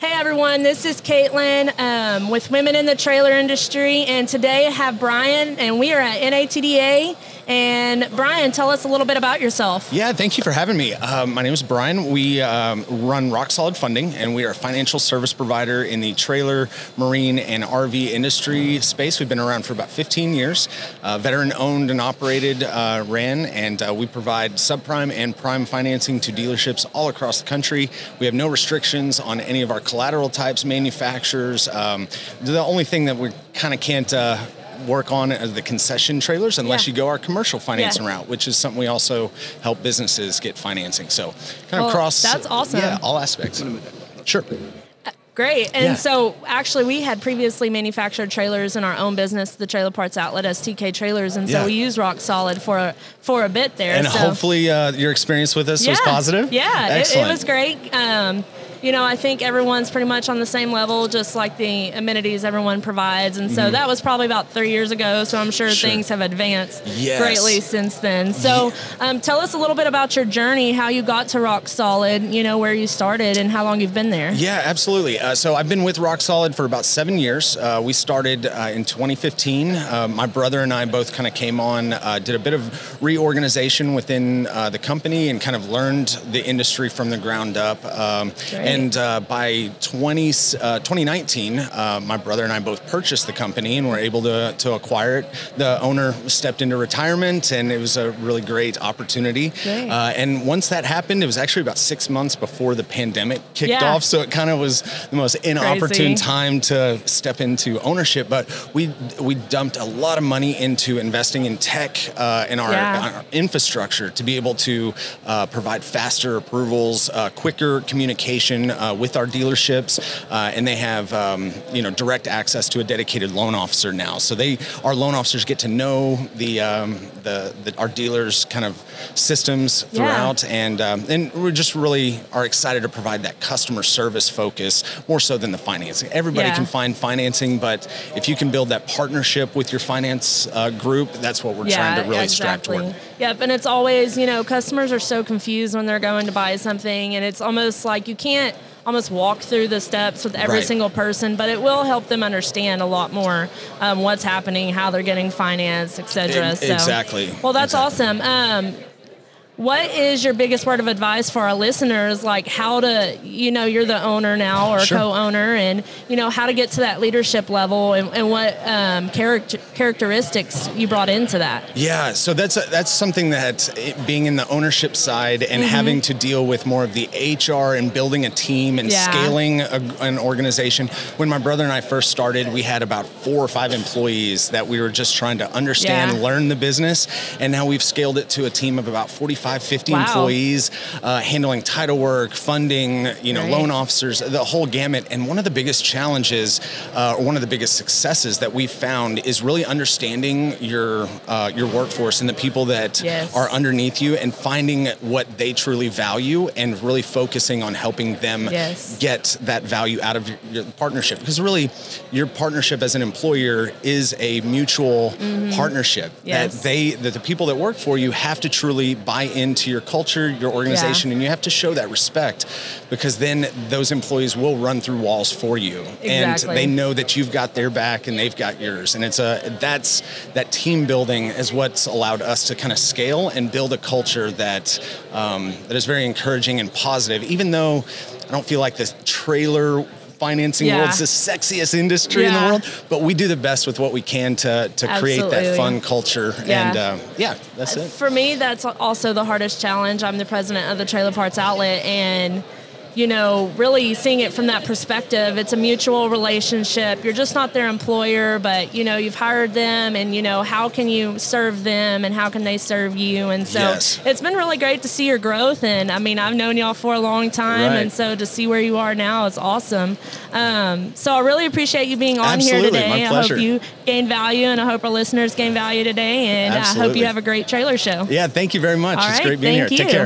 Hey everyone, this is Caitlin um, with Women in the Trailer Industry, and today I have Bryan, and we are at NATDA. And Bryan, tell us a little bit about yourself. Yeah, thank you for having me. Um, my name is Bryan. We um, run Rock Solid Funding, and we are a financial service provider in the trailer, marine, and RV industry space. We've been around for about 15 years. Uh, veteran owned and operated, uh, ran, and uh, we provide subprime and prime financing to dealerships all across the country. We have no restrictions on any of our collateral types, manufacturers. Um, the only thing that we kind of can't uh, work on the concession trailers unless Yeah. you go our commercial financing Yeah. route, which is something we also help businesses get financing. So kind Well, of across that's awesome. Yeah, all aspects. Sure. Great. And Yeah. so, actually, we had previously manufactured trailers in our own business, the Trailer Parts Outlet, STK Trailers, and so Yeah. we used Rock Solid for a, for a bit there. And so. hopefully uh, your experience with us was positive. Yeah, it, it was great. Um, you know, I think everyone's pretty much on the same level, just like the amenities everyone provides. And so that was probably about three years ago. So I'm sure, Mm-hmm. Sure. things have advanced Yes. greatly since then. So um, tell us a little bit about your journey, how you got to Rock Solid, you know, where you started and how long you've been there. Yeah, absolutely. Uh, so I've been with Rock Solid for about seven years. Uh, we started uh, in 2015. Uh, my brother and I both kind of came on, uh, did a bit of reorganization within uh, the company, and kind of learned the industry from the ground up. Um. And uh, by 20, uh, 2019, uh, my brother and I both purchased the company and were able to, to acquire it. The owner stepped into retirement, and it was a really great opportunity. Great. Uh, and once that happened, it was actually about six months before the pandemic kicked Yeah. off. So it kind of was the most inopportune Crazy. time to step into ownership. But we we dumped a lot of money into investing in tech uh, in our, Yeah. our infrastructure to be able to uh, provide faster approvals, uh, quicker communication uh, with our dealerships, uh, and they have um, you know direct access to a dedicated loan officer now. So they our loan officers get to know the um, the, the our dealers kind of systems Yeah. throughout and um, and we just really are excited to provide that customer service focus more so than the financing. Everybody Yeah. can find financing, but if you can build that partnership with your finance uh, group, that's what we're trying to really strive toward. Yep, and it's always, you know, customers are so confused when they're going to buy something, and it's almost like you can't almost walk through the steps with every Right. single person, but it will help them understand a lot more um, what's happening, how they're getting financed, etc. E- So, exactly. Well, that's Exactly. awesome. Um, what is your biggest word of advice for our listeners? Like how to, you know, you're the owner now or Sure. co-owner, and you know how to get to that leadership level, and, and what um, character characteristics you brought into that. Yeah, so that's that's something that it, being in the ownership side and Mm-hmm. having to deal with more of the HR and building a team and Yeah. scaling a, an organization. When my brother and I first started, we had about four or five employees that we were just trying to understand, Yeah. learn the business, and now we've scaled it to a team of about 45, 50 Wow. employees, uh, handling title work, funding, you know, Right. loan officers, the whole gamut. And one of the biggest challenges, uh, or one of the biggest successes that we've found is really understanding your uh, your workforce and the people that Yes. are underneath you, and finding what they truly value, and really focusing on helping them Yes. get that value out of your, your partnership. Because really, your partnership as an employer is a mutual partnership Mm-hmm. Yes. that they that the people that work for you have to truly buy into your culture, your organization, Yeah. and you have to show that respect because then those employees will run through walls for you Exactly. and they know that you've got their back and they've got yours and it's a that's that team building is what's allowed us to kind of scale and build a culture that um, that is very encouraging and positive even though I don't feel like the trailer financing Yeah. it's the sexiest industry in the world but we do the best with what we can to to create that fun culture Yeah. and uh, yeah that's it For me, that's also the hardest challenge. I'm the president of the Trailer Parts Outlet, and you know, really seeing it from that perspective, it's a mutual relationship. You're just not their employer, but you know, you've hired them, and you know, how can you serve them, and how can they serve you? And so Yes. it's been really great to see your growth. And I mean, I've known y'all for a long time, Right. and so to see where you are now is awesome. Um, so I really appreciate you being on Absolutely, here today. I hope you gain value, and I hope our listeners gain value today. And I hope you have a great trailer show. yeah thank you very much All it's right, great being thank here take care